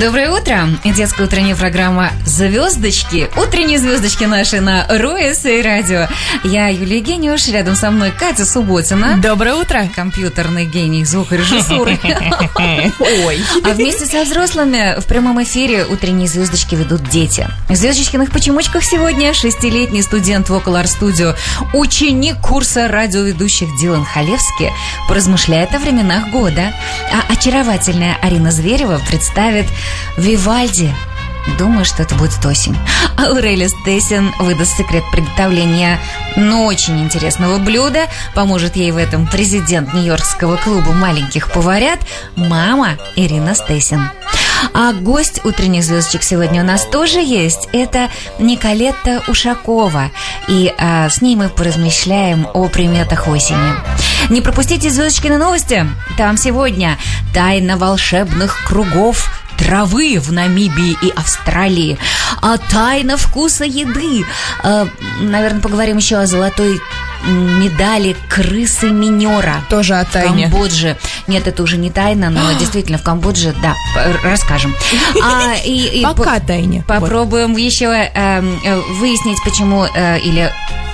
Доброе утро! Детская утренняя программа «Звездочки». Утренние звездочки наши на РУС и радио. Я Юлия Гениуш, рядом со мной Катя Субботина. Доброе утро! Компьютерный гений звукорежиссуры. Ой. А вместе со взрослыми в прямом эфире «Утренние звездочки» ведут дети. В «Звездочкиных почемучках» сегодня шестилетний студент Vocal Art Studio, ученик курса радиоведущих Дилан Халевский, поразмышляет о временах года. А очаровательная Арина Зверева представит Вивальди. Думаю, что это будет осень. Аурелия Стессин выдаст секрет приготовления ну, очень интересного блюда. Поможет ей в этом президент Нью-Йоркского клуба маленьких поварят, мама Ирина Стессин. А гость утренних звездочек сегодня у нас тоже есть. Это Николетта Ушакова. И а, с ней мы поразмышляем о приметах осени. Не пропустите звездочки на новости. Там сегодня тайна волшебных кругов травы в Намибии и Австралии, а тайна вкуса еды. А, наверное, поговорим еще о золотой медали крысы минера. Тоже о тайне. В Камбодже. Нет, это уже не тайна, но действительно в Камбодже, да, расскажем. А, и, и Пока по- тайне. Попробуем вот. еще э, выяснить, почему э, или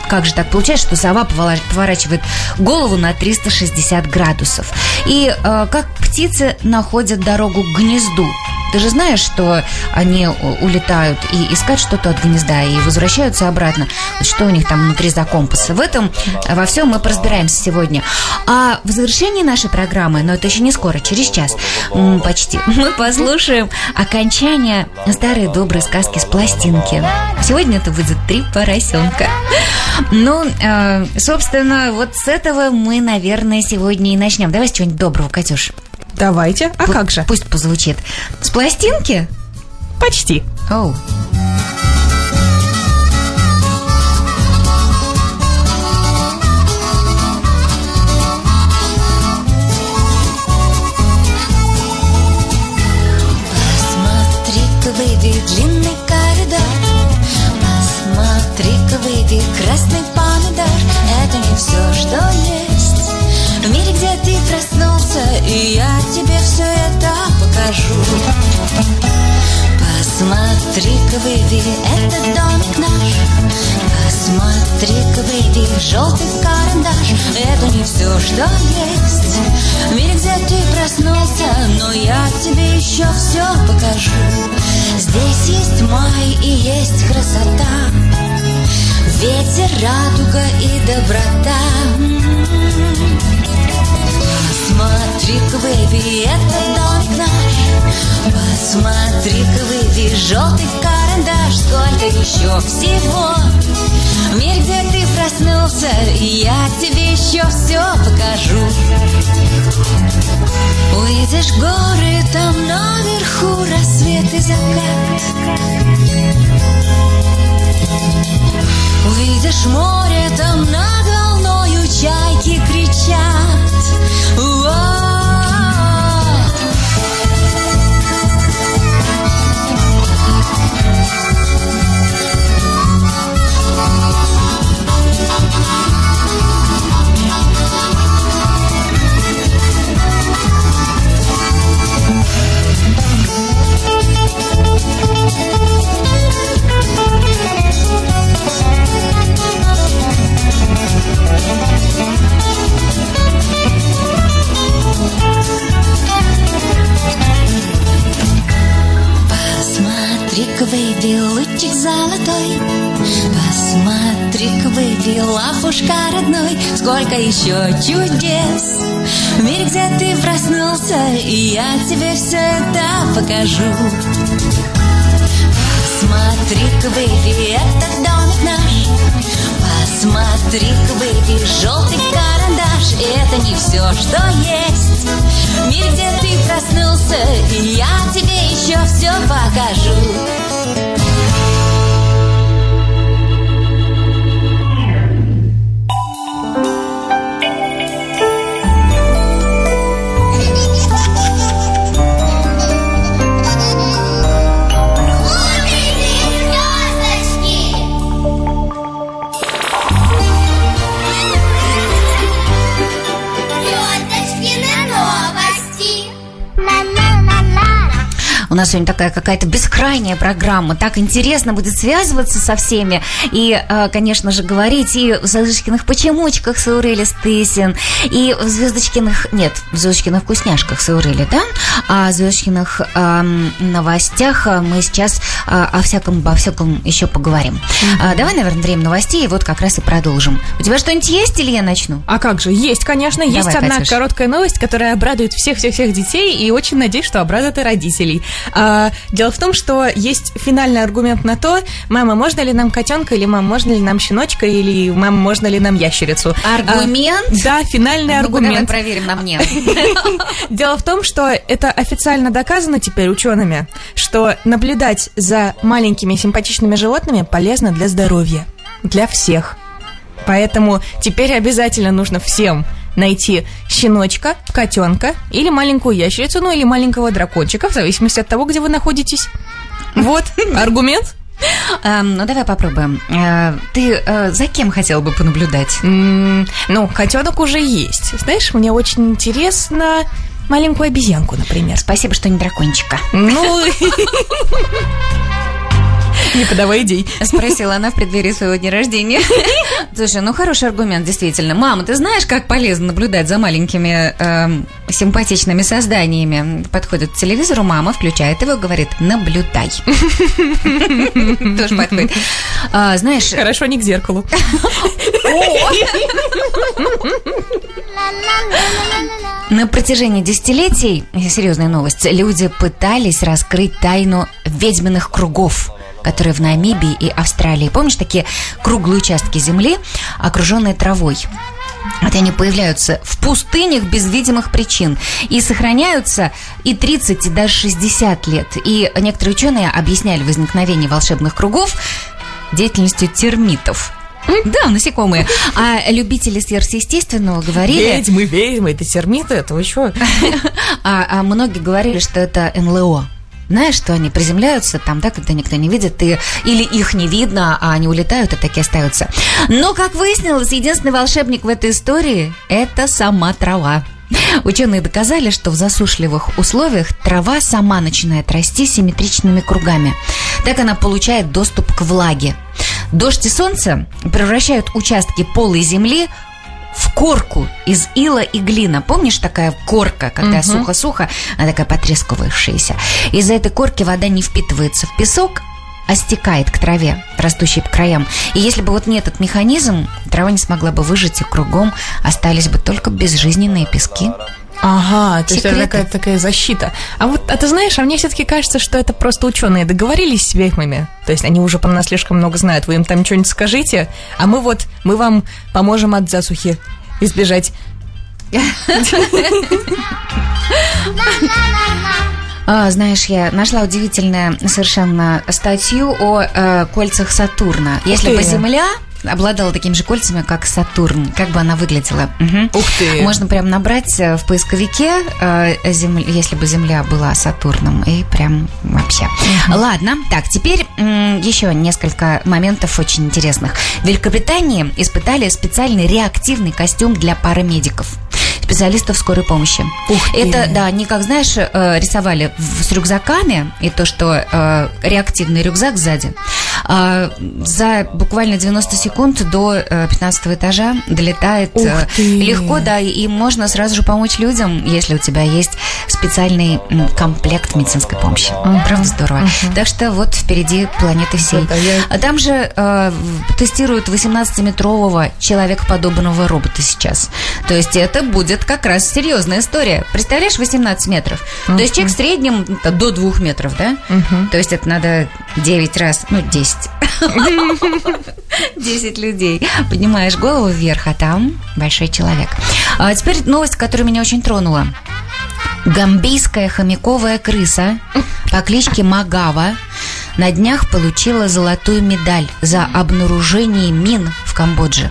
как же так получается, что сова поворачивает голову на 360 градусов? И э, как птицы находят дорогу к гнезду? Ты же знаешь, что они улетают и искать что-то от гнезда и возвращаются обратно. Что у них там внутри за компасы. В этом, во всем мы поразбираемся сегодня. А в завершении нашей программы, но это еще не скоро, через час, почти, мы послушаем окончание старой доброй сказки с пластинки. Сегодня это будет «Три поросенка». Ну, э, собственно, вот с этого мы, наверное, сегодня и начнем. Давай с чего-нибудь доброго, Катюш. Давайте. А П- как же? Пусть позвучит. С пластинки? Почти. Оу. Oh. длинный коридор Посмотри-ка, выйди, красный помидор Это не все, что есть В мире, где ты проснулся И я тебе все это покажу. Посмотри-ка, выйди, это домик наш. Посмотри-ка, выйди, желтый карандаш. Это не все, что есть. В мире, где ты проснулся Но я тебе еще все покажу. Здесь есть май и есть красота. Ветер, радуга и доброта Посмотри-ка, бэби, это домик наш Посмотри-ка, выйди, желтый карандаш Сколько еще всего. В мире, где ты проснулся И я тебе еще все покажу. Увидишь горы, там наверху рассвет и закат. Увидишь море, там волною чайки кричат. Уа! Лучик золотой. Посмотри-ка, выйди, лапушка родной. Сколько еще чудес. В мире, где ты проснулся И я тебе все это покажу. Посмотри-ка, выйди, это домик наш. Посмотри-ка, выйди, желтый карандаш. Это не все, что есть. В мире, где ты проснулся И я тебе еще все покажу Música нас сегодня такая какая-то бескрайняя программа. Так интересно будет связываться со всеми. И, э, конечно же, говорить и в «Звездочкиных почемучках» с Аурели Стысин, и в «Звездочкиных...» Нет, в «Звездочкиных вкусняшках» с Аурели, да? А в «Звездочкиных э, новостях» мы сейчас э, о всяком, обо всяком еще поговорим. Mm-hmm. А, давай, наверное, время новостей, и вот как раз и продолжим. У тебя что-нибудь есть или я начну? А как же? Есть, конечно. Давай, есть одна Катюш. короткая новость, которая обрадует всех-всех-всех детей, и очень надеюсь, что обрадует и родителей. А, дело в том, что есть финальный аргумент на то, мама, можно ли нам котенка, или мама, можно ли нам щеночка, или мама, можно ли нам ящерицу. Аргумент? А, да, финальный ну, аргумент. Проверим на мне. Дело в том, что это официально доказано теперь учеными, что наблюдать за маленькими симпатичными животными полезно для здоровья. Для всех. Поэтому теперь обязательно нужно всем найти щеночка, котенка или маленькую ящерицу, ну или маленького дракончика, в зависимости от того, где вы находитесь. Вот, аргумент. ну, давай попробуем. Э, ты э, за кем хотел бы понаблюдать? ну, котенок уже есть. Знаешь, мне очень интересно маленькую обезьянку, например. Спасибо, что не дракончика. Ну... Не подавай идей. Спросила она в преддверии своего дня рождения. Слушай, ну хороший аргумент, действительно. Мама, ты знаешь, как полезно наблюдать за маленькими э, симпатичными созданиями? Подходит к телевизору, мама включает его и говорит, наблюдай. Тоже подходит. А, знаешь... Хорошо, не к зеркалу. На протяжении десятилетий, серьезная новость, люди пытались раскрыть тайну ведьминых кругов которые в Намибии и Австралии. Помнишь, такие круглые участки земли, окруженные травой? Вот они появляются в пустынях без видимых причин и сохраняются и 30, и даже 60 лет. И некоторые ученые объясняли возникновение волшебных кругов деятельностью термитов. Да, насекомые. А любители сверхъестественного говорили... Ведьмы, ведьмы, это термиты, это вы что? А, а многие говорили, что это НЛО. Знаешь, что они приземляются там, да, когда никто не видит, и, или их не видно, а они улетают и такие остаются. Но, как выяснилось, единственный волшебник в этой истории – это сама трава. Ученые доказали, что в засушливых условиях трава сама начинает расти симметричными кругами. Так она получает доступ к влаге. Дождь и солнце превращают участки полой земли в корку из ила и глина. Помнишь такая корка, когда угу. сухо-сухо, она такая потрескивающаяся. Из-за этой корки вода не впитывается в песок, а стекает к траве, растущей по краям. И если бы вот не этот механизм, трава не смогла бы выжить, и кругом остались бы только безжизненные пески. Ага, то есть это такая, такая защита. А вот, а ты знаешь, а мне все-таки кажется, что это просто ученые договорились с ведьмами. То есть они уже про нас слишком много знают. Вы им там что-нибудь скажите, а мы вот, мы вам поможем от засухи избежать. А, знаешь, я нашла удивительную совершенно статью о э, кольцах Сатурна. Если бы Земля обладала такими же кольцами, как Сатурн. Как бы она выглядела? Угу. Ух ты! Можно прям набрать э, в поисковике, э, земля, если бы Земля была Сатурном, и прям вообще. Угу. Ладно, так, теперь м, еще несколько моментов очень интересных. В Великобритании испытали специальный реактивный костюм для парамедиков специалистов скорой помощи. Ух ты. Это, да, они, как знаешь, э, рисовали с рюкзаками, и то, что э, реактивный рюкзак сзади. А, за буквально 90 секунд до 15 э, этажа долетает легко, да, и можно сразу же помочь людям, если у тебя есть специальный комплект медицинской помощи. Uh-huh. Правда здорово. Так что вот впереди планеты всей. А там же э, тестируют 18-метрового человекоподобного робота сейчас. То есть это будет как раз серьезная история. Представляешь, 18 метров. То есть человек в среднем до 2 метров, да? То есть это надо 9 раз, ну, 10. 10 людей. Поднимаешь голову вверх, а там большой человек. А теперь новость, которая меня очень тронула. Гамбийская хомяковая крыса по кличке Магава на днях получила золотую медаль за обнаружение мин в Камбодже.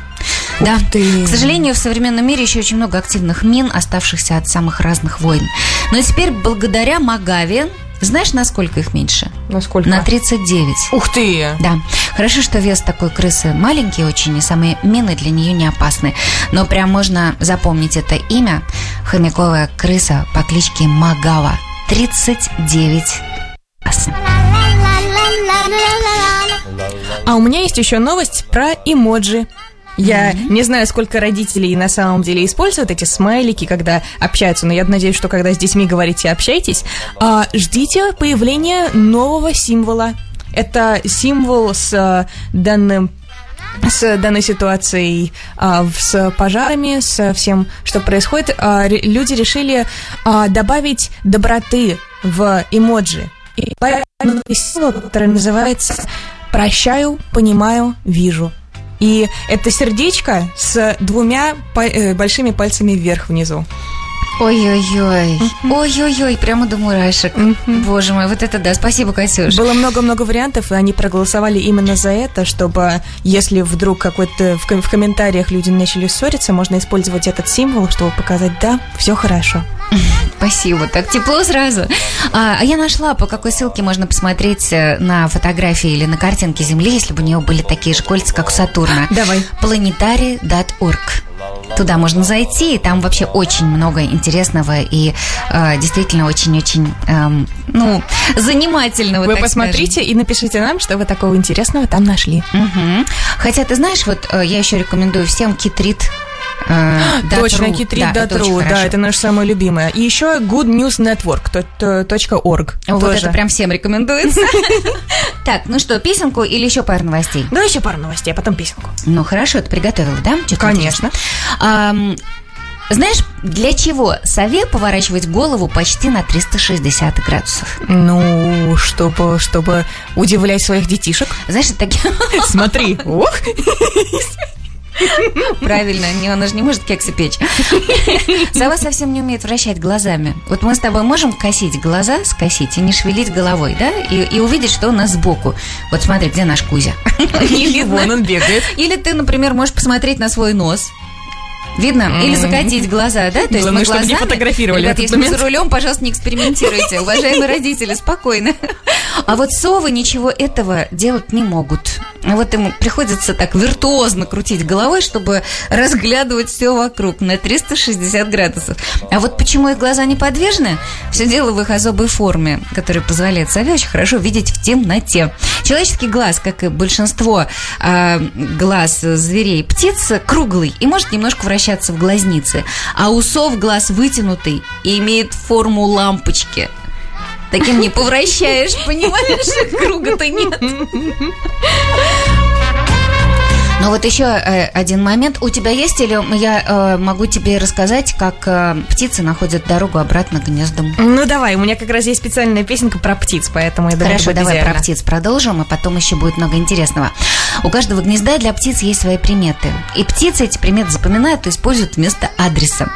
Да. Ты. К сожалению, в современном мире еще очень много активных мин, оставшихся от самых разных войн. Но теперь благодаря Магаве знаешь, насколько их меньше? Насколько? На 39. Ух ты! Да. Хорошо, что вес такой крысы маленький очень, и самые мины для нее не опасны. Но прям можно запомнить это имя. Хомяковая крыса по кличке Магава. 39 прекрасен. А у меня есть еще новость про эмоджи. Я mm-hmm. не знаю, сколько родителей на самом деле используют эти смайлики, когда общаются, но я надеюсь, что когда с детьми говорите «общайтесь», а, ждите появления нового символа. Это символ с а, данным с данной ситуацией, а, с пожарами, со всем, что происходит, а, люди решили а, добавить доброты в эмоджи. И поэтому символ, который называется «Прощаю, понимаю, вижу». И это сердечко с двумя э, большими пальцами вверх внизу. Ой-ой-ой. Ой-ой-ой, прямо до мурашек. Боже мой, вот это да. Спасибо, Катюш. Было много-много вариантов, и они проголосовали именно за это, чтобы, если вдруг какой-то в, в комментариях люди начали ссориться, можно использовать этот символ, чтобы показать, да, все хорошо. Спасибо, так тепло сразу. А, а я нашла, по какой ссылке можно посмотреть э, на фотографии или на картинки Земли, если бы у нее были такие же кольца, как у Сатурна. Давай. Planetary.org. Туда можно зайти, и там вообще очень много интересного и э, действительно очень-очень, э, ну, занимательного. Вы посмотрите скажем. и напишите нам, что вы такого интересного там нашли. Угу. Хотя, ты знаешь, вот э, я еще рекомендую всем китрит Э, точно, Китрит да, Датру, да, это наше самое любимое. И еще Good News Network, .org. Вот тоже. это прям всем рекомендуется. Так, ну что, песенку или еще пару новостей? Ну, еще пару новостей, а потом песенку. Ну, хорошо, ты приготовила, да? Конечно. Знаешь, для чего сове поворачивать голову почти на 360 градусов? Ну, чтобы, чтобы удивлять своих детишек. Знаешь, это такие... Смотри, ох! Правильно, не, она же не может кексы печь. Сова совсем не умеет вращать глазами. Вот мы с тобой можем косить глаза, скосить и не шевелить головой, да? И, и увидеть, что у нас сбоку. Вот смотри, где наш Кузя? Или вон он бегает. Или ты, например, можешь посмотреть на свой нос Видно? Mm-hmm. Или закатить глаза, да? То есть Главное, мы глазами... не фотографировали Ребят, если момент. вы за рулем, пожалуйста, не экспериментируйте. Уважаемые родители, спокойно. А вот совы ничего этого делать не могут. Вот ему приходится так виртуозно крутить головой, чтобы разглядывать все вокруг на 360 градусов. А вот почему их глаза неподвижны? Все дело в их особой форме, которая позволяет сове очень хорошо видеть в темноте. Человеческий глаз, как и большинство э, глаз зверей и птиц, круглый и может немножко вращаться в глазнице. А у сов глаз вытянутый и имеет форму лампочки. Таким не повращаешь, понимаешь? Круга-то нет. Но вот еще э, один момент. У тебя есть или я э, могу тебе рассказать, как э, птицы находят дорогу обратно к гнездам? Ну давай, у меня как раз есть специальная песенка про птиц, поэтому я думаю, Хорошо, давай идеально. про птиц продолжим, а потом еще будет много интересного. У каждого гнезда для птиц есть свои приметы. И птицы эти приметы запоминают и используют вместо адреса.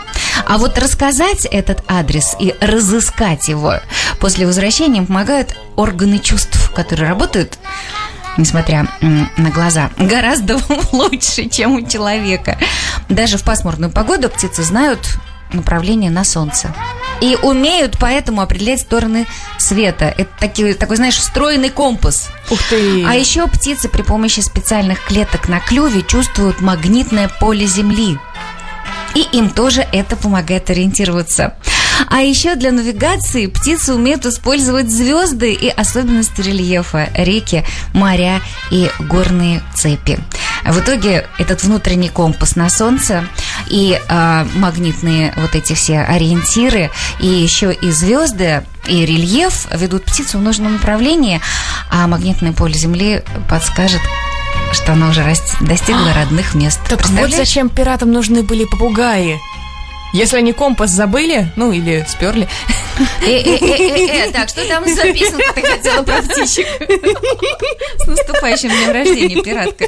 А вот рассказать этот адрес и разыскать его после возвращения помогают органы чувств, которые работают несмотря на глаза, гораздо лучше, чем у человека. Даже в пасмурную погоду птицы знают направление на солнце. И умеют поэтому определять стороны света. Это такой, такой, знаешь, встроенный компас. Ух ты! А еще птицы при помощи специальных клеток на клюве чувствуют магнитное поле Земли. И им тоже это помогает ориентироваться. А еще для навигации птицы умеют использовать звезды и особенности рельефа, реки, моря и горные цепи. В итоге этот внутренний компас на Солнце и э, магнитные вот эти все ориентиры, и еще и звезды, и рельеф ведут птицу в нужном направлении, а магнитное поле Земли подскажет, что она уже достигла родных мест. Так вот зачем пиратам нужны были попугаи. Если они компас забыли, ну или сперли. Э-э-э-э, так, что там за песенка ты хотела про птичек? С наступающим днем рождения, пиратка.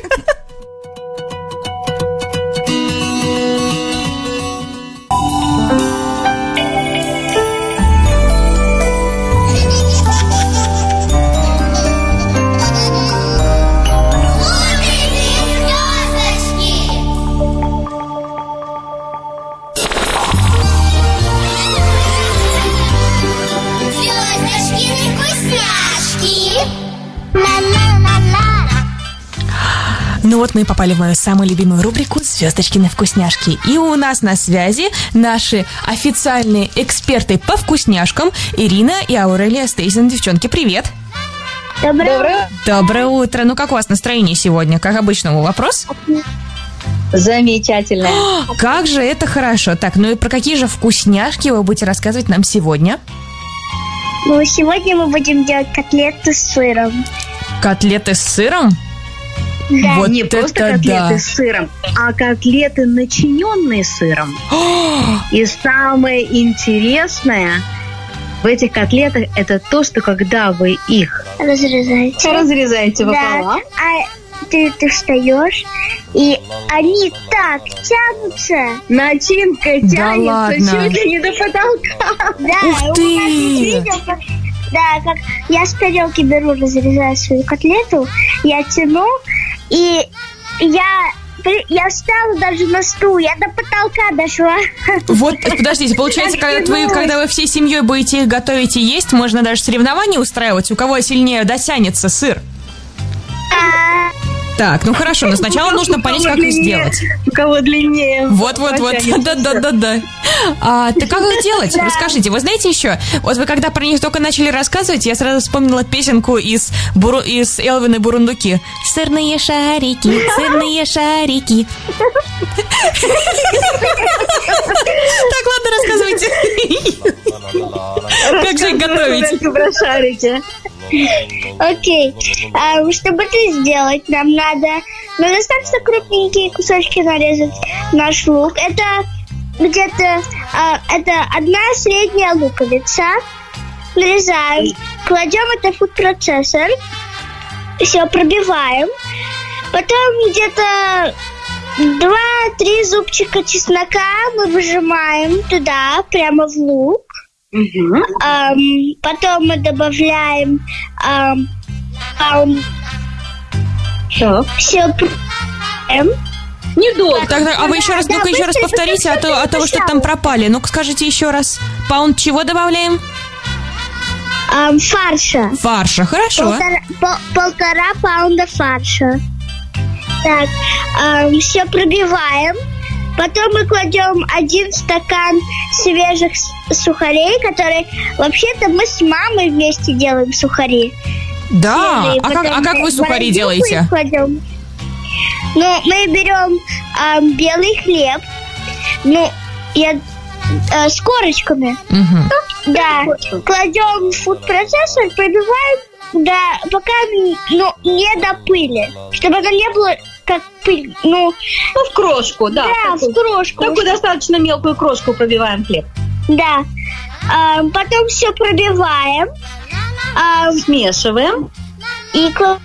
Ну вот мы и попали в мою самую любимую рубрику «Звездочкины вкусняшки». И у нас на связи наши официальные эксперты по вкусняшкам Ирина и Аурелия Стейзен. Девчонки, привет! Доброе. Доброе утро. Ну как у вас настроение сегодня? Как обычно, вопрос? Замечательно. Как же это хорошо. Так, ну и про какие же вкусняшки вы будете рассказывать нам сегодня? Ну, сегодня мы будем делать котлеты с сыром. Котлеты с сыром? Да. Вот Не просто котлеты да. с сыром, а котлеты, начиненные сыром. И самое интересное в этих котлетах это то, что когда вы их разрезаете Да. пополам, А ты, ты встаешь, и они так тянутся. начинка Да тянется ладно? чуть ли не до потолка. Да, Ух у ты! как- да, как я с тарелки беру, разрезаю свою котлету, я тяну, и я, я встала даже на стул, я до потолка дошла. Вот, подождите, получается, когда вы, когда вы всей семьей будете их готовить и есть, можно даже соревнования устраивать, у кого сильнее дотянется сыр. Так, ну хорошо, но сначала нужно понять, как их сделать. У кого длиннее. Вот, вот, вот, да, да, да, да. А, так как их делать? Расскажите, вы знаете еще? Вот вы когда про них только начали рассказывать, я сразу вспомнила песенку из, Буру, из Элвина и Бурундуки. Сырные шарики, сырные шарики. Так, ладно, рассказывайте. Как же их готовить? Про шарики. Окей. А, чтобы это сделать, нам надо, ну, достаточно крупненькие кусочки нарезать наш лук. Это где-то, а, это одна средняя луковица. Нарезаем, кладем это в фуд-процессор. Все, пробиваем. Потом где-то два-три зубчика чеснока мы выжимаем туда, прямо в лук. Мгм. Ам, потом мы добавляем ам, ам, Так. все Недолго. Так, так, а вы еще раз, Да, ну-ка еще раз повторите, а то, а то вы что-то там пропали. Ну-ка скажите еще раз. Паунд чего добавляем? фарша. Фарша, хорошо. Полтора, пол- полтора паунда фарша. Так, все пробиваем. Потом мы кладем один стакан свежих сухарей, которые вообще-то мы с мамой вместе делаем сухари. Да, Свежие. а как, а как вы сухари делаете? кладем. Ну, мы берем ам, белый хлеб, ну, я, э, с корочками. Мгм. Да, кладем в фуд-процессор, пробиваем, да, пока ну, не до пыли, чтобы оно не было как пыль, ну, Ну, в крошку, да. да, в такую- крошку, Такую достаточно мелкую крошку пробиваем хлеб. да. А, потом все пробиваем а, Смешиваем. и кладем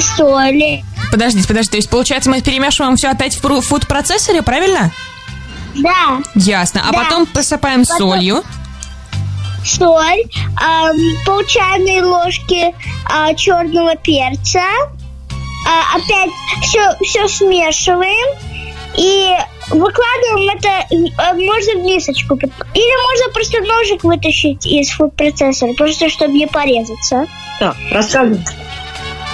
соли. Подождите, подождите, то есть получается мы перемешиваем все опять в фуд-процессоре, правильно? Да, Ясно. А Да. потом посыпаем Потом- солью. соль, ам, пол чайной ложки а, черного перца. А, опять все, все смешиваем и выкладываем это, э, можно в мисочку. Или можно просто ножик вытащить из фуд-процессора, просто чтобы не порезаться. Так, рассказывай.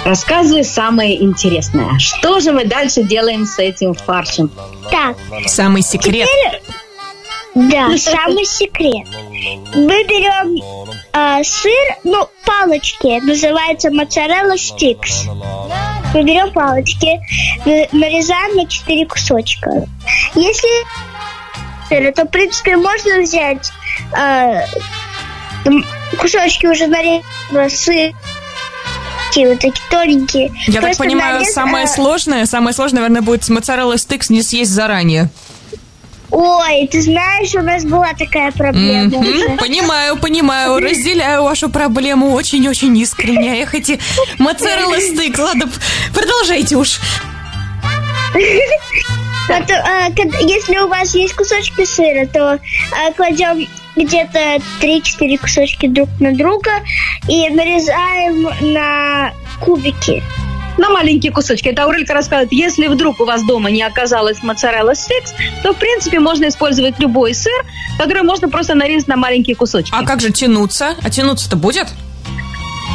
Рассказывай самое интересное. Что же мы дальше делаем с этим фаршем? Так, Самый секрет. да, самый секрет. Мы берем а, сыр, ну, палочки, называется моцарелла стикс. Мы берем палочки, на- нарезаем на 4 кусочка. Если то, в принципе, можно взять м, кусочки уже нарезанного сыра, такие вот такие тоненькие. Я так Просто понимаю, нарез- самое а, сложное, самое сложное, наверное, будет с моцареллой стикс не съесть заранее. Ой, ты знаешь, у нас была такая проблема. Уже. Понимаю, понимаю, разделяю вашу проблему очень-очень искренне. Эх, эти моцарелла стейк. Ладно, продолжайте уж. А, кад- если у вас есть кусочки сыра, то а, кладем где-то 3-4 кусочки друг на друга и нарезаем на кубики. На маленькие кусочки. Это Аурелька рассказывает, если вдруг у вас дома не оказалось моцарелла стикс, то, в принципе, можно использовать любой сыр, который можно просто нарезать на маленькие кусочки. А как же тянуться? А тянуться-то будет?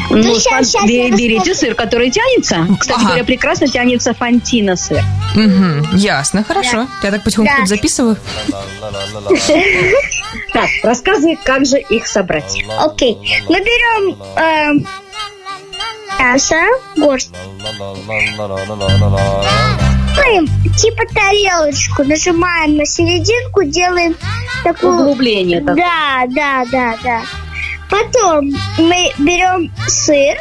Ну, сейчас, сейчас берите сыр, который тянется. Кстати ага. говоря, прекрасно тянется фантина сыр. Угу, ясно, хорошо. Да. Я так потихоньку да. записываю. Так, рассказывай, как же их собрать. Окей. Мы берем эм, мясо, горсть. Делаем типа тарелочку, нажимаем на серединку, делаем такую... Углубление. Да, да, да, да. Потом мы берем сыр,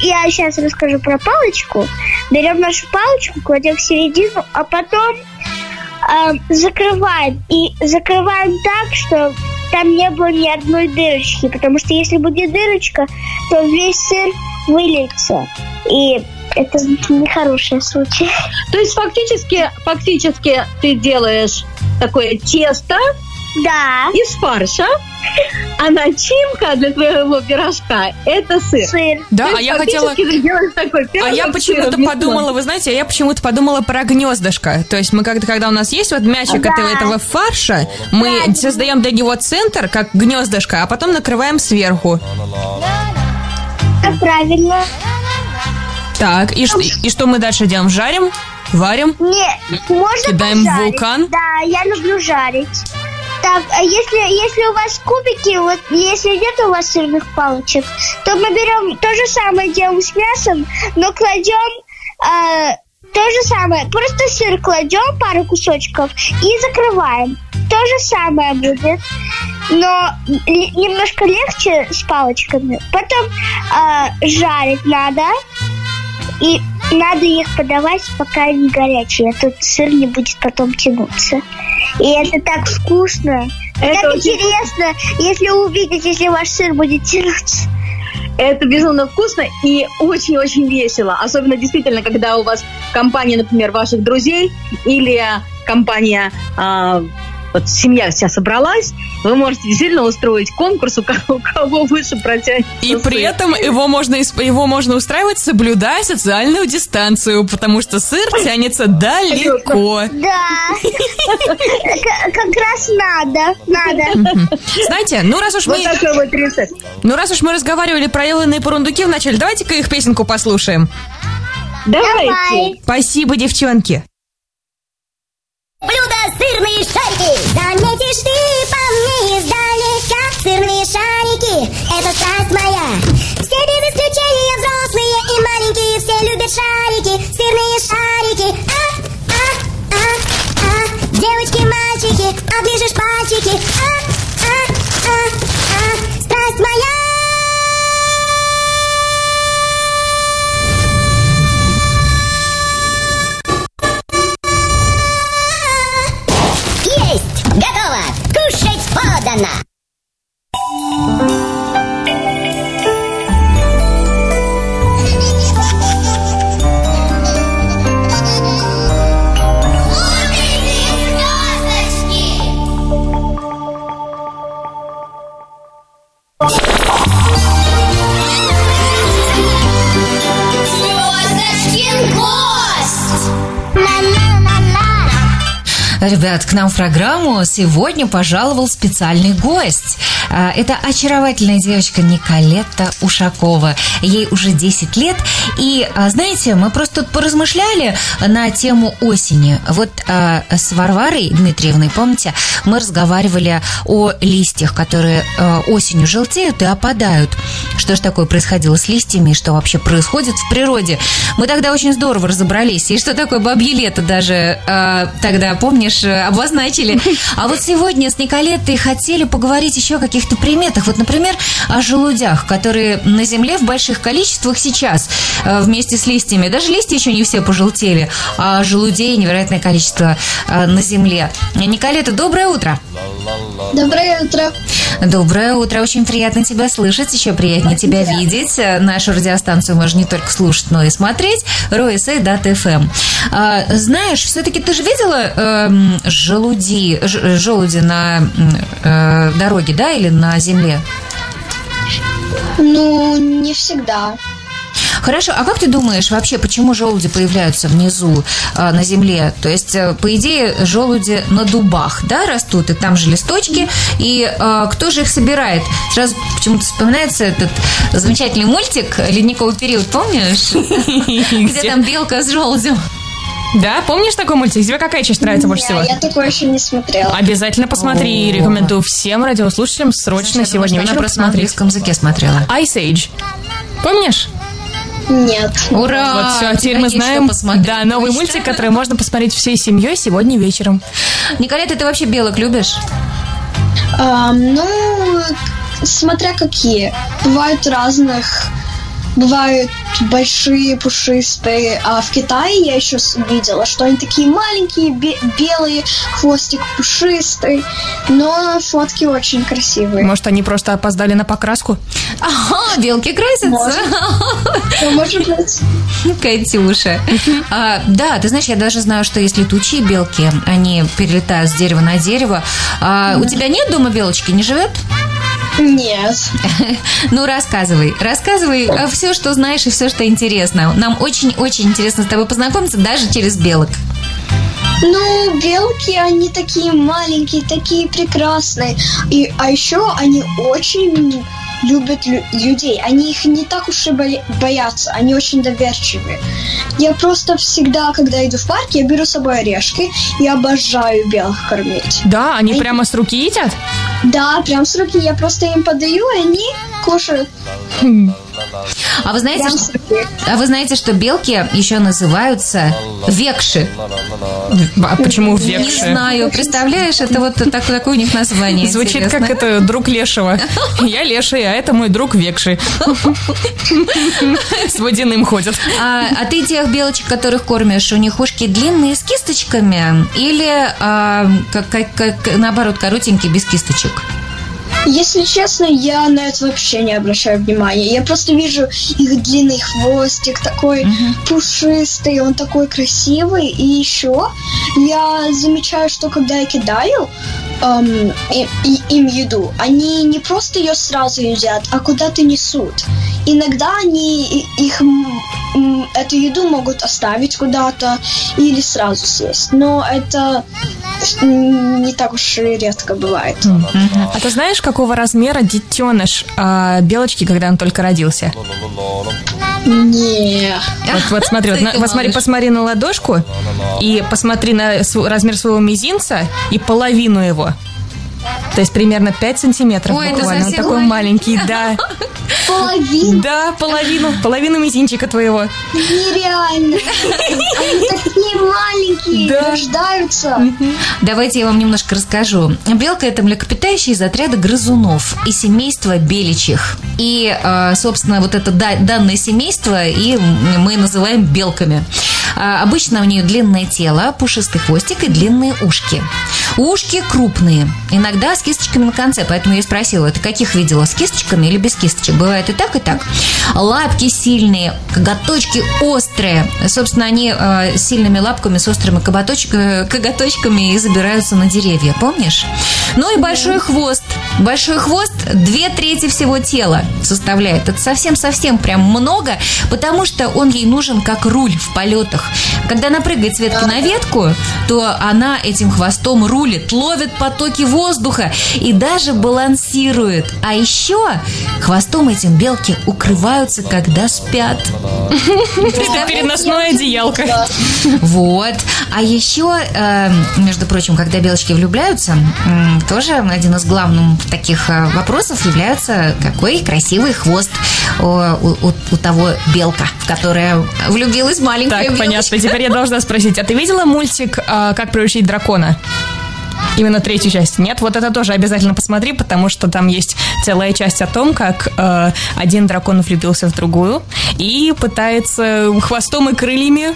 я сейчас расскажу про палочку. Берем нашу палочку, кладем в середину, а потом э, закрываем. И закрываем так, что там не было ни одной дырочки. Потому что если будет дырочка, то весь сыр выльется. И это нехороший случай. То есть фактически, фактически ты делаешь такое тесто, да. Из фарша. А начинка для твоего пирожка – это сыр. Сыр. Да, а я хотела... Такой а я почему-то подумала, вы знаете, а я почему-то подумала про гнездышко. То есть мы когда, когда у нас есть вот мячик да. этого, этого фарша, мы да. создаем для него центр, как гнездышко, а потом накрываем сверху. Да, правильно. Так, и, и что мы дальше делаем? Жарим? Варим? Нет, можно Кидаем пожарить. в вулкан? Да, я люблю жарить. Так, а если, если у вас кубики, вот если нет у вас сырных палочек, то мы берем то же самое делаем с мясом, но кладем э, то же самое. Просто сыр кладем, пару кусочков и закрываем. То же самое будет, но немножко легче с палочками. Потом э, жарить надо и надо их подавать, пока они горячие, а то сыр не будет потом тянуться. И это так вкусно. Это так очень... интересно, если увидеть, если ваш сыр будет тянуться. Это безумно вкусно и очень-очень весело. Особенно действительно, когда у вас компания, например, ваших друзей или компания а, вот семья вся собралась, вы можете действительно устроить конкурс, у кого, у кого выше протянет. И при этом его можно, его можно устраивать, соблюдая социальную дистанцию, потому что сыр тянется далеко. Да, как раз надо, надо. Знаете, ну раз уж мы... Ну раз уж мы разговаривали про Эллы порундуки вначале, давайте-ка их песенку послушаем. Давайте. Спасибо, девчонки. Блюдо сырные шарики Заметишь ты по мне издалека. Сырные шарики, это страсть моя. Все без исключения взрослые и маленькие Все любят шарики, сырные шарики. А, а, а, а. Девочки, мальчики, оближешь пальчики. А, а, а, а. Страсть моя だな。Ребят, к нам в программу сегодня пожаловал специальный гость. А, это очаровательная девочка Николетта Ушакова. Ей уже 10 лет. И, а, знаете, мы просто тут поразмышляли на тему осени. Вот а, с Варварой Дмитриевной, помните, мы разговаривали о листьях, которые осенью желтеют и опадают. Что же такое происходило с листьями что вообще происходит в природе. Мы тогда очень здорово разобрались. И что такое бабье лето даже тогда, помнишь, обозначили. А вот сегодня с Николеттой хотели поговорить еще о каких каких-то приметах. Вот, например, о желудях, которые на Земле в больших количествах сейчас э, вместе с листьями. Даже листья еще не все пожелтели, а желудей невероятное количество э, на Земле. Николета, доброе утро. Доброе утро. Доброе утро. Очень приятно тебя слышать. Еще приятнее тебя видеть. Нашу радиостанцию можно не только слушать, но и смотреть. RoSA.FM. А, знаешь, все-таки ты же видела э, желуди, желуди на э, дороге, да, или на земле? Ну, не всегда. Хорошо, а как ты думаешь вообще, почему желуди появляются внизу э, на земле? То есть, э, по идее, желуди на дубах, да, растут, и там же листочки, и э, кто же их собирает? Сразу почему-то вспоминается этот замечательный мультик «Ледниковый период», помнишь? Где там белка с желудем. Да, помнишь такой мультик? Тебе какая часть нравится больше всего? Я такое еще не смотрела. Обязательно посмотри. О. Рекомендую всем радиослушателям срочно Значит, сегодня она вечером просто на посмотреть. английском языке смотрела. Ice Age. Помнишь? Нет. Ура! вот все, теперь мы знаем. Да, новый мультик, который можно посмотреть всей семьей сегодня вечером. Николета, ты вообще белок любишь? Ам, ну, смотря какие. Бывают разных. Бывают большие, пушистые. А в Китае я еще видела, что они такие маленькие, бе- белые, хвостик пушистый. Но фотки очень красивые. Может, они просто опоздали на покраску? Ага, белки красятся. Ну, может быть. Катюша. А, да, ты знаешь, я даже знаю, что есть летучие белки, они перелетают с дерева на дерево. А, у тебя нет дома белочки, не живет? Нет. Ну, рассказывай. Рассказывай все, что знаешь и все, что интересно. Нам очень-очень интересно с тобой познакомиться даже через белок. Ну, белки, они такие маленькие, такие прекрасные. И, а еще они очень любят лю- людей. Они их не так уж и боя- боятся. Они очень доверчивые. Я просто всегда, когда иду в парк, я беру с собой орешки и обожаю белок кормить. Да, они прямо с руки едят? Да, прям с руки я просто им подаю, и они кушают. А вы знаете, что... А вы знаете, что белки еще называются векши? А почему Не векши? знаю. Представляешь, это вот так- такое у них название. Звучит интересно. как это друг Лешего. Я Леший, а это мой друг Векши. С водяным ходят. А, а ты тех белочек, которых кормишь, у них ушки длинные с кисточками или а, как, как- как- наоборот коротенькие без кисточек? Если честно, я на это вообще не обращаю внимания. Я просто вижу их длинный хвостик, такой пушистый, он такой красивый. И еще я замечаю, что когда я кидаю эм, и- и- им еду, они не просто ее сразу едят, а куда-то несут. Иногда они их эту еду могут оставить куда-то или сразу съесть. Но это не так уж и редко бывает. А ты знаешь, какого размера детеныш а, белочки, когда он только родился? Не. Вот, вот смотри, вот, на- вот смотри, посмотри на ладошку и посмотри на размер своего мизинца и половину его. То есть примерно 5 сантиметров Ой, это буквально. Он такой маленький, да. Половина. Да, половину, половину мизинчика твоего. Нереально. Они такие маленькие, Да. рождаются. Давайте я вам немножко расскажу. Белка – это млекопитающая из отряда грызунов и семейства беличьих. И, э, собственно, вот это да- данное семейство и мы называем белками. А, Обычно у нее длинное тело, пушистый хвостик и длинные ушки. Ушки крупные, иногда с кисточками на конце, поэтому я спросила, ты каких видела, с кисточками или без кисточек? Бывает и так, и так. Лапки сильные, коготочки острые. Собственно, они э, сильными лапками, с острыми э, коготочками и забираются на деревья, помнишь? Ну и большой хвост. Большой хвост две трети всего тела составляет. Это совсем-совсем прям много, потому что он ей нужен как руль в полетах. Когда она прыгает с ветки на ветку, то она этим хвостом рулит, ловит потоки воздуха и даже балансирует. А еще хвостом этим белки укрываются, когда спят. Это переносное одеялко. Вот. А еще, э, между прочим, когда белочки влюбляются, тоже один из главных таких э, вопросов является, какой красивый хвост у, у- у- у того белка, которая влюбилась в маленькую Так, понятно. Теперь я должна спросить, а ты видела мультик а, «Как приручить дракона»? Именно третью часть. Нет, вот это тоже обязательно посмотри, потому что там есть целая часть о том, как э, один дракон влюбился в другую и пытается хвостом и крыльями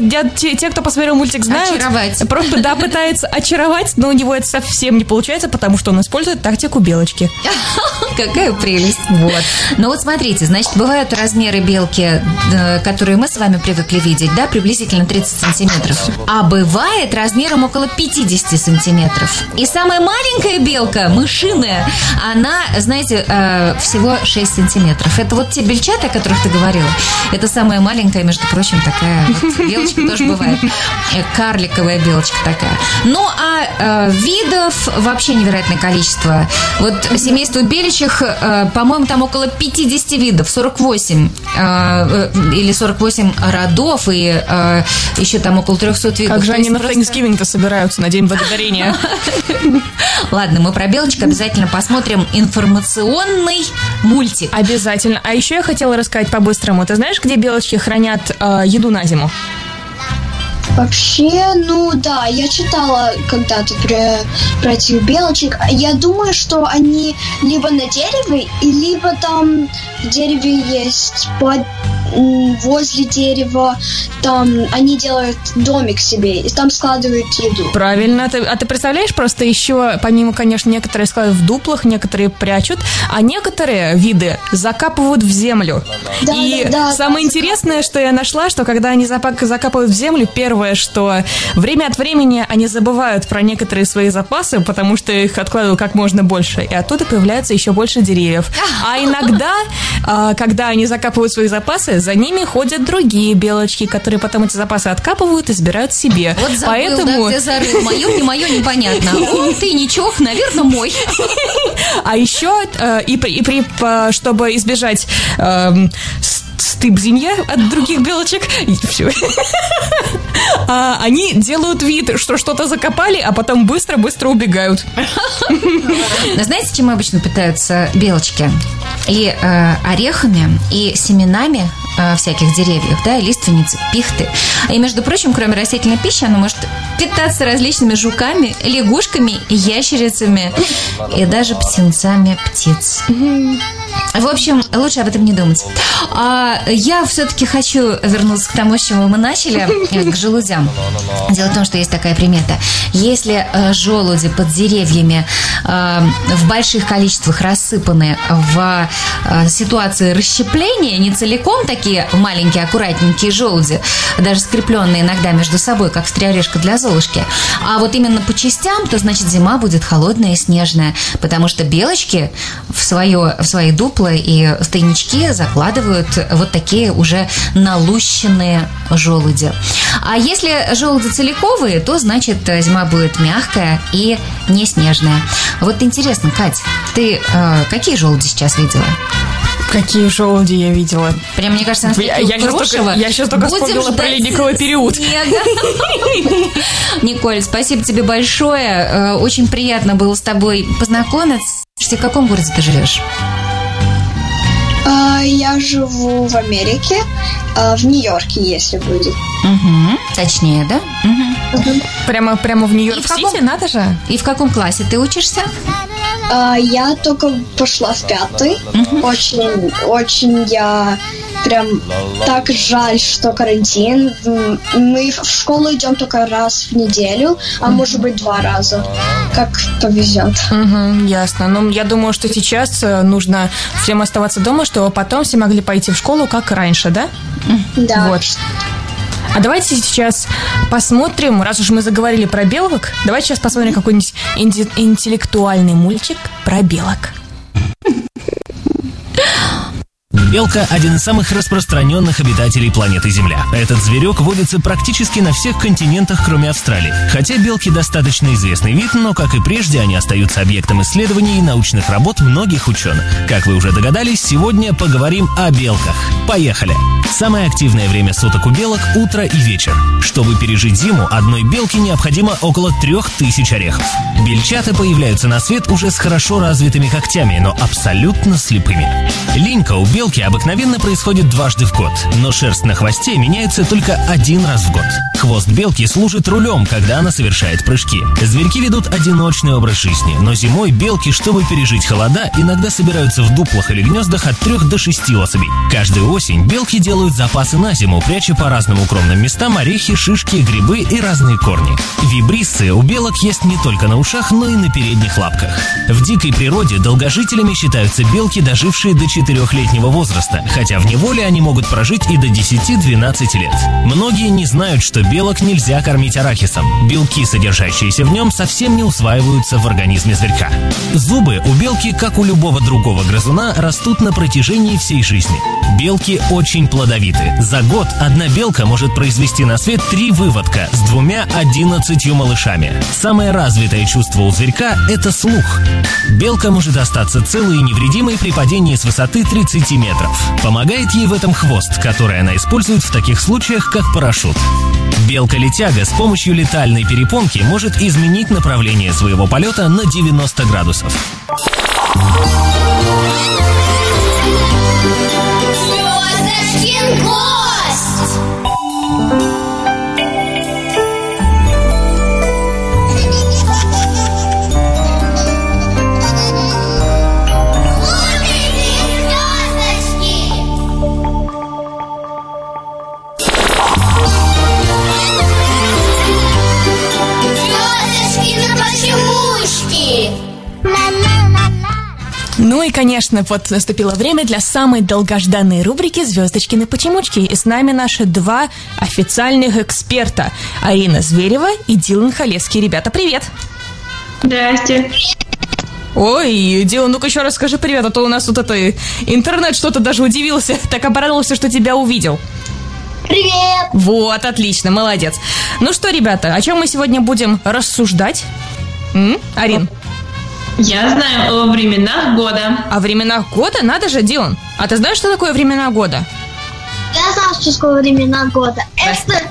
я- те, те, кто посмотрел мультик, знают. Очаровать. Просто, да, пытается очаровать, но у него это совсем не получается, потому что он использует тактику белочки. Какая прелесть. Вот. Ну вот смотрите, значит, бывают размеры белки, э, которые мы с вами привыкли видеть, да, приблизительно 30 сантиметров. А бывает размером около 50 сантиметров. И самая маленькая белка, мышиная, она, знаете, э, всего 6 сантиметров. Это вот те бельчата, о которых ты говорила. Это самая маленькая, между прочим, такая вот белочка тоже бывает. Э, Карликовая белочка такая. Ну, а э, видов вообще невероятное количество. Вот семейство беличьих, э, по-моему, там около 50 видов, 48 э, э, или 48 родов, и э, еще там около 300 видов. Как же они на просто- Thanksgiving-то собираются на День Благодарения? Ладно, мы про белочек обязательно посмотрим информационный мультик. Обязательно. А еще я хотела рассказать по-быстрому. Ты знаешь, где белочки хранят э, еду на зиму? Вообще, ну да, я читала когда-то про, про этих белочек. Я думаю, что они либо на дереве, и либо там в дереве есть под возле дерева, там они делают домик себе, и там складывают еду. Правильно. Ты- а ты представляешь, просто еще, помимо, конечно, некоторые складывают в дуплах, некоторые прячут, а некоторые виды закапывают в землю. Да, И да, да, самое да, интересное, что я нашла, что когда они закапывают в землю, первое, что время от времени они забывают про некоторые свои запасы, потому что их откладывают как можно больше, и оттуда появляется еще больше деревьев. А иногда, а, когда они закапывают свои запасы, за ними ходят другие белочки, которые потом эти запасы откапывают и забирают себе. Вот забыл, Поэтому... да, где зарыл. Мое, не мое, непонятно. О, ты ничего, наверное, мой. А еще э, и, при, и при- чтобы избежать эм, стыбзинья от других белочек, и всё. А, они делают вид, что что-то закопали, а потом быстро-быстро убегают. Знаете, чем обычно питаются белочки? И э, орехами, и семенами э, всяких деревьев, да, лиственницы, пихты. И, между прочим, кроме растительной пищи, она может питаться различными жуками, лягушками, ящерицами и даже птенцами птиц. В общем, лучше об этом не думать. А я все-таки хочу вернуться к тому, с чего мы начали, э, к желудям. Дело в том, что есть такая примета. Если э, желуди под деревьями в больших количествах рассыпаны в ситуации расщепления, не целиком такие маленькие, аккуратненькие желуди, даже скрепленные иногда между собой, как стрележка для Золушки, а вот именно по частям, то значит зима будет холодная и снежная, потому что белочки в, свое, в свои дупла и тайнички закладывают вот такие уже налущенные желуди. А если желуди целиковые, то значит зима будет мягкая и не снежная. Вот интересно, Кать, ты э, какие желуди сейчас видела? Какие желуди я видела. Прям, мне кажется, Я- я щас только- я щас только вспомнила про ледниковый период. Николь, спасибо тебе большое. Э, Очень приятно было с тобой познакомиться. В каком городе ты живешь? А, я живу в Америке, а, в Нью-Йорке, если будет. Точнее, да? Прямо, прямо в Нью-Йорк-Сити, каком- надо же. И в каком классе ты учишься? А, я только пошла в пятый. Очень, очень я прям так жаль, что карантин. Мы в школу идем только раз в неделю, а может быть два раза. Как повезет. Мгм, ясно. Ну, я думаю, что сейчас э, нужно всем оставаться дома, чтобы потом все могли пойти в школу, как раньше, да? Да. Вот. А давайте сейчас посмотрим, раз уж мы заговорили про белок, давайте сейчас посмотрим какой-нибудь интеллектуальный мультик про белок. Белка – один из самых распространенных обитателей планеты Земля. Этот зверек водится практически на всех континентах, кроме Австралии. Хотя белки достаточно известный вид, но, как и прежде, они остаются объектом исследований и научных работ многих ученых. Как вы уже догадались, сегодня поговорим о белках. Поехали! Самое активное время суток у белок – утро и вечер. Чтобы пережить зиму, одной белке необходимо около трех тысяч орехов. Бельчата появляются на свет уже с хорошо развитыми когтями, но абсолютно слепыми. Линька у белки обыкновенно происходит дважды в год, но шерсть на хвосте меняется только один раз в год. хвост белки служит рулем, когда она совершает прыжки. Зверьки ведут одиночный образ жизни, но зимой белки, чтобы пережить холода, иногда собираются в дуплах или гнездах от трех до шести особей. Каждую осень белки делают запасы на зиму, пряча по разным укромным местам орехи, шишки, грибы и разные корни. Вибрисцы у белок есть не только на ушах, но и на передних лапках. В дикой природе долгожителями считаются белки, дожившие до 4-летнего возраста, хотя в неволе они могут прожить и до 10-12 лет. Многие не знают, что белок нельзя кормить арахисом. Белки, содержащиеся в нем, совсем не усваиваются в организме зверька. Зубы у белки, как у любого другого грызуна, растут на протяжении всей жизни. Белки очень плодовиты. За год одна белка может произвести на свет три выводка с двумя одиннадцатью малышами. Самое развитое чувство у зверька – это слух. Белка может остаться целой и невредимой при падении с высоты 30 метров. Помогает ей в этом хвост, который она использует в таких случаях, как парашют. Белка-летяга с помощью летальной перепонки может изменить направление своего полета на 90 градусов. Звездочкин! Конечно, вот наступило время для самой долгожданной рубрики «Звездочкины почемучки». И с нами наши два официальных эксперта. Арина Зверева и Дилан Халевский. Ребята, привет! Здрасте. Ой, Дилан, ну-ка еще раз скажи привет, а то у нас тут это интернет что-то даже удивился, так обрадовался, что тебя увидел. Привет! Вот, отлично, молодец. Ну что, ребята, о чем мы сегодня будем рассуждать? М? Арин, Я знаю о временах года. о временах года? Надо же, Дилан. А ты знаешь, что такое времена года? Я знаю, что такое времена года. Это,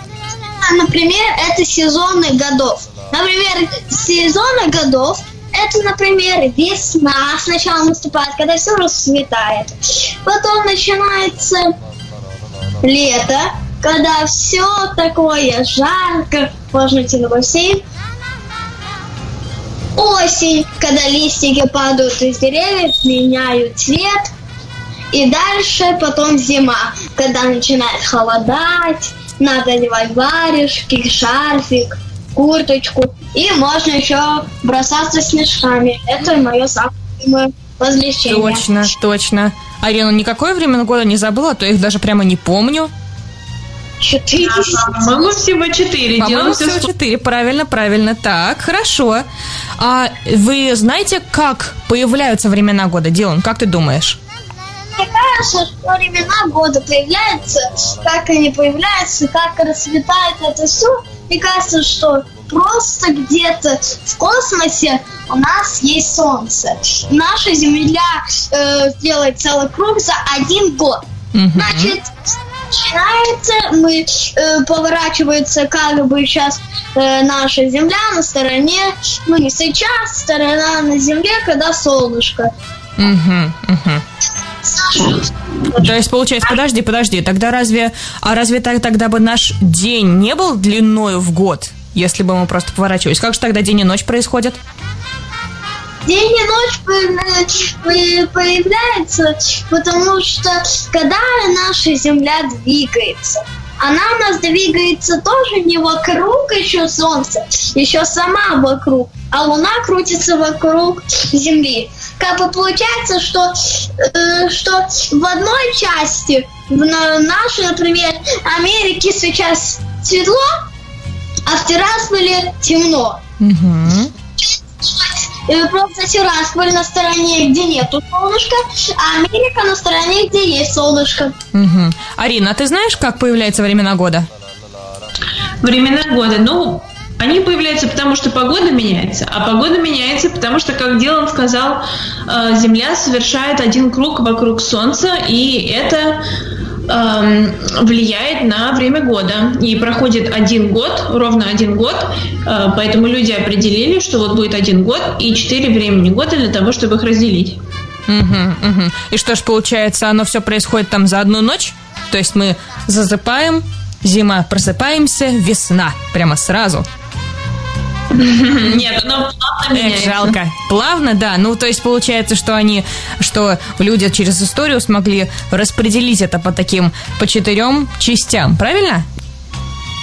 например, это сезоны годов. Например, сезоны годов это, например, весна сначала наступает, когда все расцветает. Потом начинается лето, когда все такое жарко, можно идти на бассейн. Осень, когда листики падают из деревьев, меняют цвет. И дальше потом зима, когда начинает холодать, надо одевать варежки, шарфик, курточку. И можно еще бросаться снежками. Это мое самое любимое развлечение. Точно, точно. Арина, никакое время года не забыла, а то их даже прямо не помню. Четыре. По-моему, всего четыре. По-моему, всего все четыре. Правильно, правильно. Так, хорошо. А вы знаете, как появляются времена года? Дилан, как ты думаешь? Мне кажется, что времена года появляются, как они появляются, как расцветает это все. Мне кажется, что просто где-то в космосе у нас есть Солнце. Наша Земля э, делает целый круг за один год. Значит, начинается, мы э, поворачивается как бы сейчас э, наша Земля на стороне, ну не сейчас, сторона на Земле, когда солнышко. Мгм, мгм. То есть, получается, подожди, подожди, тогда разве, а разве так, тогда бы наш день не был длиною в год, если бы мы просто поворачивались? Как же тогда день и ночь происходят? День и ночь по- появляется, потому что когда наша Земля двигается, она у нас двигается тоже не вокруг еще Солнца, еще сама вокруг, а Луна крутится вокруг Земли. Как бы получается, что, э, что в одной части, в на- нашей, например, Америке сейчас светло, а в Тирасполе темно. Мгм. Э, Просто Тирасполь на стороне, где нету солнышка, а Америка на стороне, где есть солнышко. Мгм. Арина, а ты знаешь, как появляются времена года? Времена года. Ну, они появляются потому, что погода меняется. А погода меняется потому, что, как Дилан сказал, э, Земля совершает один круг вокруг Солнца, и это влияет на время года. И проходит один год, ровно один год, э, поэтому люди определили, что вот будет один год и четыре времени года для того, чтобы их разделить. Мгм, мгм. И что ж, получается, оно все происходит там за одну ночь? То есть мы засыпаем, зима, просыпаемся, весна. Прямо сразу. Нет, оно плавно Эх, жалко. Плавно, да. Ну, то есть получается, что они, что люди через историю смогли распределить это по таким, по четырем частям, правильно?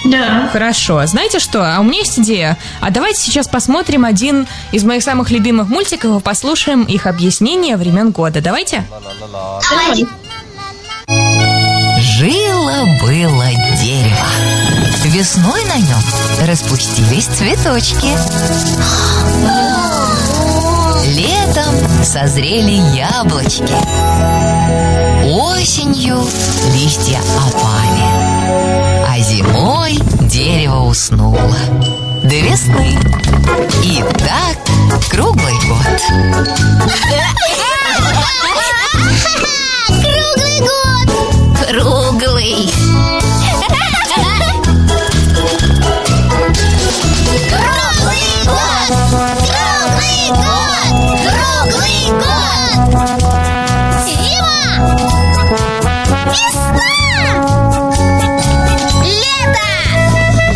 Да. Хорошо. Знаете что? А у меня есть идея. А давайте сейчас посмотрим один из моих самых любимых мультиков и послушаем их объяснение времен года. Давайте? Жило-было дерево. Весной на нем распустились цветочки. Летом созрели яблочки. Осенью листья опали. А зимой дерево уснуло. До весны. И так круглый год. Круглый год! Круглый. Круглый год! Круглый год! Круглый год! Зима! Весна! Лето!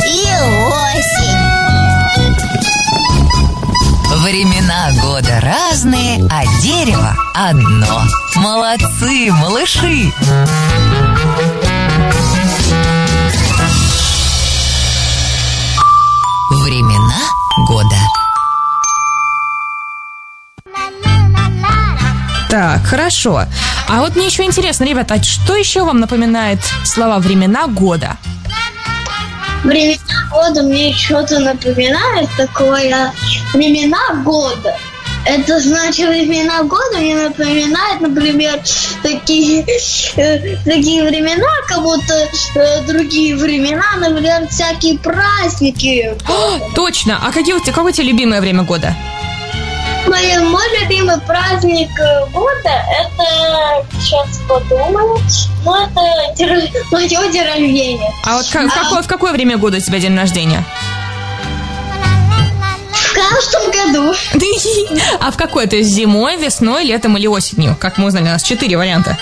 И осень! Времена года разные, а дерево одно. Молодцы, малыши! Времена года. Так, хорошо. А вот мне еще интересно, ребята, а что еще вам напоминает слова времена года? Времена года мне что-то напоминает такое. Времена года. Это значит, времена года мне напоминает, например, такие, э, такие времена, как будто э, другие времена, например, всякие праздники. Точно. А какие у тебя, какое у тебя любимое время года? Мой, мой любимый праздник э, года это сейчас подумаю, ну это дер- мое день рождения. А вот ка- в какое, в какое время года у тебя день рождения? Каждом году. А в какой? То есть зимой, весной, летом или осенью? Как мы узнали, у нас четыре варианта.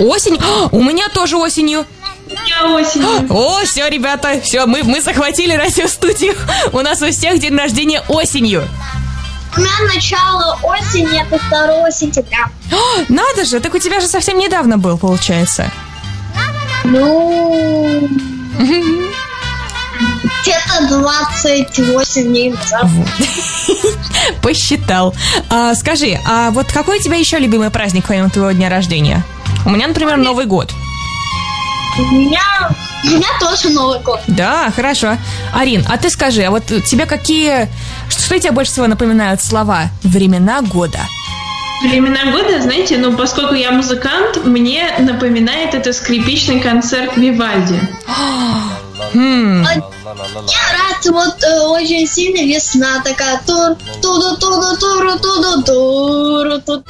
Осень? А, у меня тоже осенью. Я осенью. О, все, ребята, все, мы, мы захватили радиостудию. У нас у всех день рождения осенью. У меня начало осени, это 2 сентября. О, надо же, так у тебя же совсем недавно был, получается. Ну, где-то 28 дней назад. Посчитал. А, скажи, а вот какой у тебя еще любимый праздник помимо твоего дня рождения? У меня, например, Новый год. У меня, у меня тоже Новый год. Да, хорошо. Арин, а ты скажи, а вот тебе какие... Что, что тебе больше всего напоминают слова «времена года»? Времена года, знаете, ну, поскольку я музыкант, мне напоминает это скрипичный концерт Вивальди. Хм, Мне нравится вот э, очень сильно весна такая. Тур, туду, туду, туру, туду, туру, тут.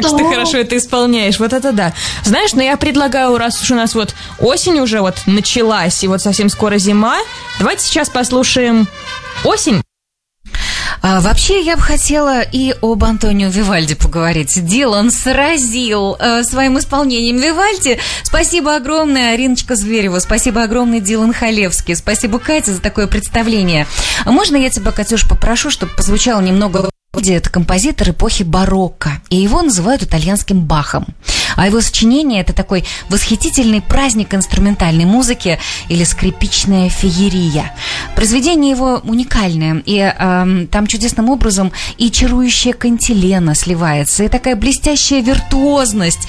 Как же ты хорошо это исполняешь, вот это да. Знаешь, но я предлагаю, раз уж у нас вот осень уже вот началась, и вот совсем скоро зима, давайте сейчас послушаем осень. А, вообще, я бы хотела и об Антонио Вивальди поговорить. Дилан сразил э, своим исполнением Вивальди. Спасибо огромное, Ариночка Зверева. Спасибо огромное, Дилан Халевский. Спасибо, Катя, за такое представление. А можно я тебя, Катюш, попрошу, чтобы позвучало немного это композитор эпохи барокко, и его называют итальянским Бахом. А его сочинение – это такой восхитительный праздник инструментальной музыки или скрипичная феерия. Произведение его уникальное, и э, там чудесным образом и чарующая кантилена сливается, и такая блестящая виртуозность,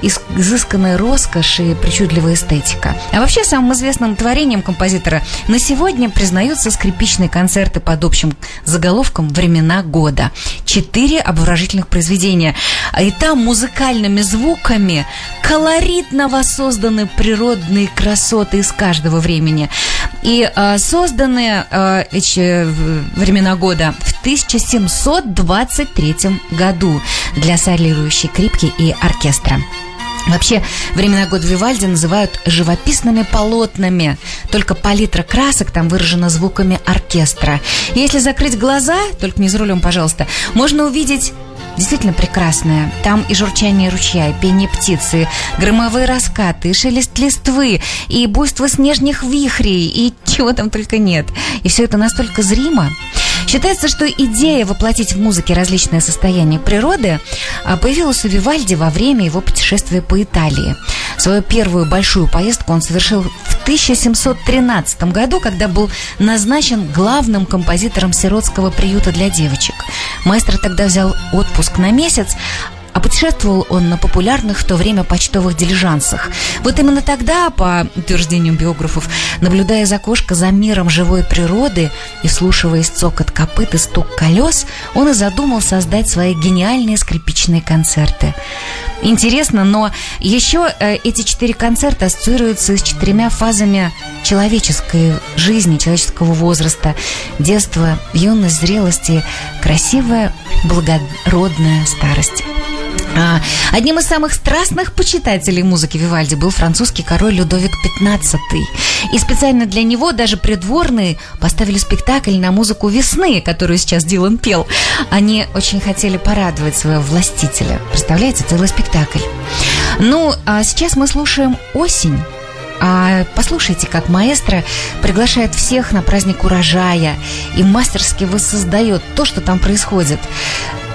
изысканная роскошь и причудливая эстетика. А вообще самым известным творением композитора на сегодня признаются скрипичные концерты под общим заголовком «Времена года» года. Четыре обворожительных произведения. И там музыкальными звуками колоритно воссозданы природные красоты из каждого времени. И э, созданы э, эти времена года в 1723 году для солирующей крипки и оркестра. Вообще, времена года Вивальди называют живописными полотнами. Только палитра красок там выражена звуками оркестра. Если закрыть глаза, только не за рулем, пожалуйста, можно увидеть действительно прекрасное. Там и журчание ручья, и пение птицы, громовые раскаты, и шелест листвы, и буйство снежных вихрей, и чего там только нет. И все это настолько зримо. Считается, что идея воплотить в музыке различные состояния природы а, появилась у Вивальди во время его путешествия по Италии. Свою первую большую поездку он совершил в 1713 году, когда был назначен главным композитором сиротского приюта для девочек. Маэстро тогда взял отпуск на месяц, а путешествовал он на популярных в то время почтовых дилижансах. Вот именно тогда, по утверждению биографов, наблюдая из окошка за миром живой природы и слушаясь цокот копыт и стук колес, он и задумал создать свои гениальные скрипичные концерты. Интересно, но еще э, эти четыре концерта ассоциируются с четырьмя фазами человеческой жизни, человеческого возраста, детства, юность, зрелости, красивая, благородная старость. А, одним из самых страстных почитателей музыки Вивальди был французский король Людовик XV. И специально для него даже придворные поставили спектакль на музыку весны, которую сейчас Дилан пел. Они очень хотели порадовать своего властителя. Представляете, целый спектакль. Ну, а сейчас мы слушаем «Осень». А послушайте, как маэстро приглашает всех на праздник урожая и мастерски воссоздает то, что там происходит.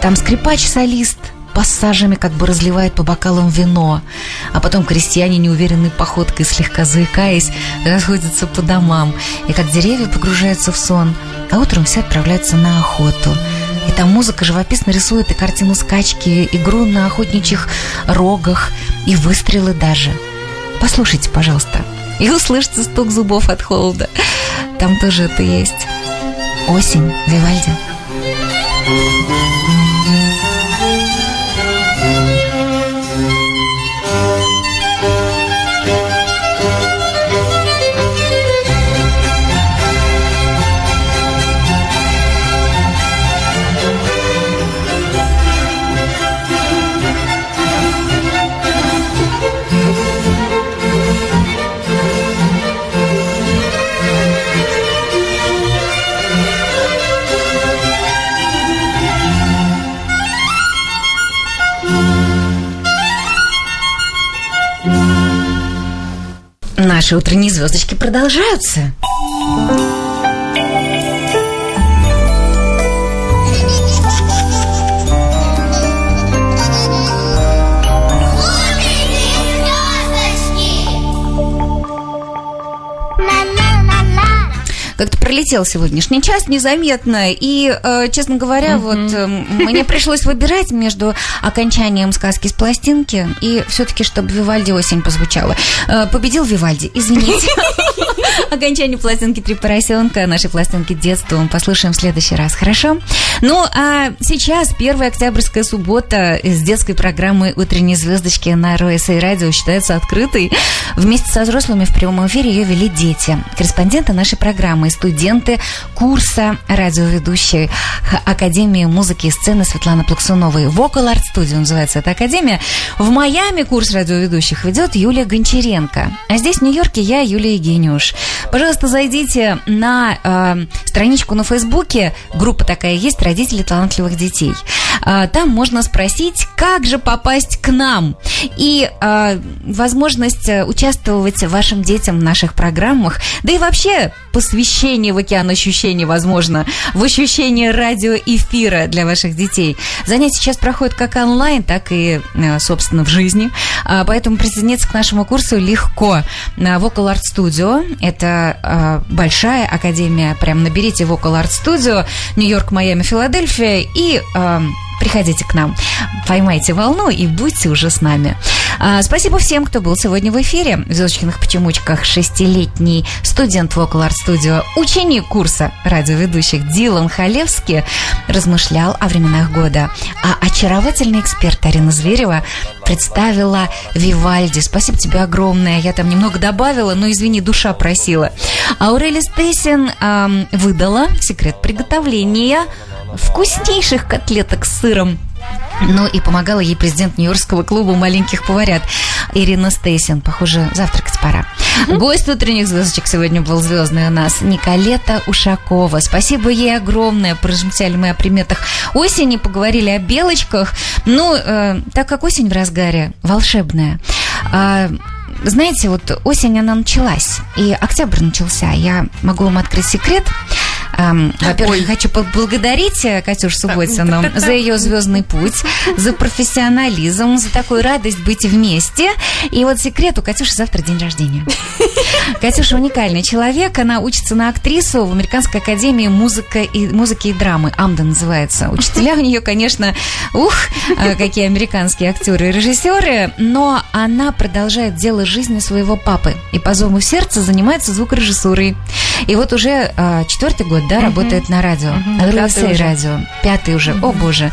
Там скрипач-солист – пассажами как бы разливает по бокалам вино, а потом крестьяне неуверенной походкой, слегка заикаясь, расходятся по домам, и как деревья погружаются в сон, а утром все отправляются на охоту. И там музыка живописно рисует и картину скачки, игру на охотничьих рогах, и выстрелы даже. Послушайте, пожалуйста, и услышите стук зубов от холода. Там тоже это есть. Осень, Вивальди. Наши утренние звездочки продолжаются. Пролетел сегодняшний час незаметно. И, э, честно говоря, вот э, мне пришлось выбирать между окончанием сказки с пластинки и все-таки, чтобы Вивальди осень позвучала. Э, победил Вивальди, извините. Окончание пластинки «Три поросенка», нашей пластинки детства мы послушаем в следующий раз, хорошо? Ну, а сейчас первая октябрьская суббота с детской программы «Утренние звездочки» на РОСА радио считается открытой. Вместе со взрослыми в прямом эфире ее вели дети. Корреспонденты нашей программы и студенты курса радиоведущей Академии музыки и сцены Светланы Плаксуновой. Vocal Art Studio называется эта академия. В Майами курс радиоведущих ведет Юлия Гончаренко. А здесь, в Нью-Йорке, я, Юлия Евгениуш. Пожалуйста, зайдите на э, страничку на Фейсбуке. Группа такая есть «Родители талантливых детей». Э, там можно спросить, как же попасть к нам. И э, возможность участвовать вашим детям в наших программах. Да и вообще посвящение в океан ощущений, возможно, в ощущение радиоэфира для ваших детей. Занятия сейчас проходят как онлайн, так и, э, собственно, в жизни. А, поэтому присоединиться к нашему курсу легко. На Vocal Art Studio. Это а, большая академия. Прям наберите Vocal Art Studio. Нью-Йорк, Майами, Филадельфия. И а, приходите к нам, поймайте волну и будьте уже с нами. А, спасибо всем, кто был сегодня в эфире. В «Звездочкиных почемучках» шестилетний студент Vocal Art Studio, ученик курса радиоведущих Дилан Халевский размышлял о временах года. А очаровательный эксперт Арина Зверева представила Вивальди. Спасибо тебе огромное. Я там немного добавила, но, извини, душа просила. Аурели Стейсин эм, выдала секрет приготовления вкуснейших котлеток с сыром. Ну и помогала ей президент Нью-Йоркского клуба маленьких поварят Ирина Стейсин. Похоже, завтракать пора. Mm-hmm. Гость утренних звездочек сегодня был звездный у нас Николета Ушакова. Спасибо ей огромное. Прожмтяли мы о приметах осени, поговорили о белочках. Ну, э, так как осень в разгаре, волшебная. Э, знаете, вот осень, она началась, и октябрь начался. Я могу вам открыть секрет. Эм, во-первых, хочу поблагодарить э, Катюш Субботину за ее звездный путь, за профессионализм, за такую радость быть вместе. И вот секрет, у Катюши завтра день рождения. Катюша уникальный человек, она учится на актрису в Американской академии музыка и, музыки и драмы, Амда называется. Учителя у нее, конечно, ух, э, какие американские актеры и режиссеры, но она продолжает дело жизни своего папы и по зову сердца занимается звукорежиссурой. И вот уже э, четвертый год, да, работает на радио, уже. радио, пятый уже, о боже.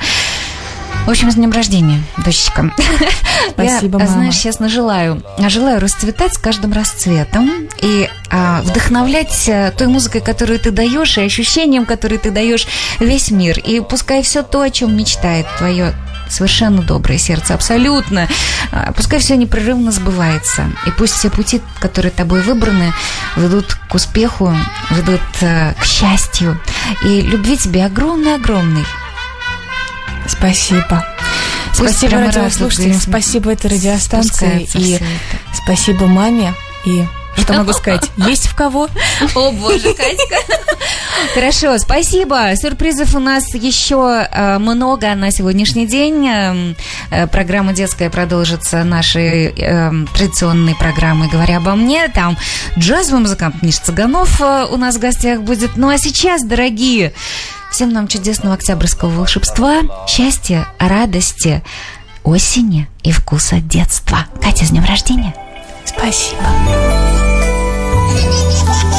В общем, с днем рождения, дочечка. Спасибо, Я, мама. знаешь, честно желаю. Желаю расцветать с каждым расцветом и а, вдохновлять а, той музыкой, которую ты даешь, и ощущением, которые ты даешь весь мир. И пускай все то, о чем мечтает твое совершенно доброе сердце, абсолютно. а, Пускай все непрерывно сбывается. И пусть все пути, которые тобой выбраны, ведут к успеху, ведут а, к счастью. И любви тебе огромный-огромный. Спасибо. Пусть Спасибо радиослушателям, спасибо этой радиостанции и всё спасибо маме. И что могу сказать? Есть в кого? О боже, Катька. Хорошо, спасибо. Сюрпризов у нас еще э, много на сегодняшний день. Эм, э, Программа детская продолжится нашей эм, традиционной программой «Говоря обо мне». Там джазовый музыкант Миш Цыганов э, у нас в гостях будет. Ну а сейчас, дорогие, всем нам чудесного октябрьского волшебства, счастья, радости, осени и вкуса детства. Катя, с днем рождения! Спасибо. 你你你